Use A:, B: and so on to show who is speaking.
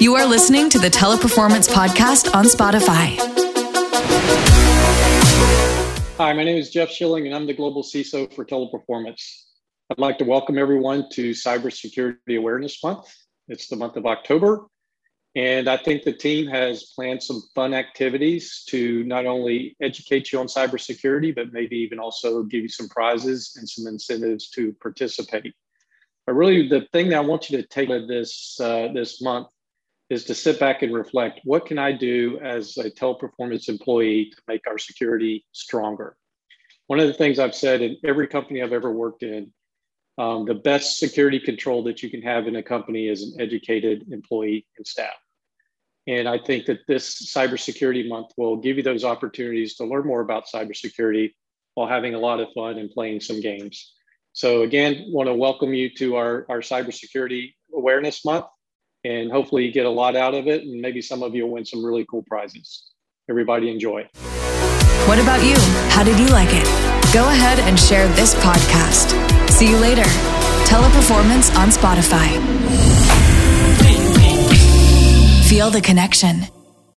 A: You are listening to the Teleperformance Podcast on Spotify.
B: Hi, my name is Jeff Schilling, and I'm the Global CISO for Teleperformance. I'd like to welcome everyone to Cybersecurity Awareness Month. It's the month of October, and I think the team has planned some fun activities to not only educate you on cybersecurity, but maybe even also give you some prizes and some incentives to participate. But really, the thing that I want you to take of this uh, this month is to sit back and reflect what can I do as a teleperformance employee to make our security stronger? One of the things I've said in every company I've ever worked in, um, the best security control that you can have in a company is an educated employee and staff. And I think that this cybersecurity month will give you those opportunities to learn more about cybersecurity while having a lot of fun and playing some games. So again, want to welcome you to our, our cybersecurity awareness month and hopefully you get a lot out of it and maybe some of you win some really cool prizes. Everybody enjoy.
A: What about you? How did you like it? Go ahead and share this podcast. See you later. Teleperformance on spotify. Feel the connection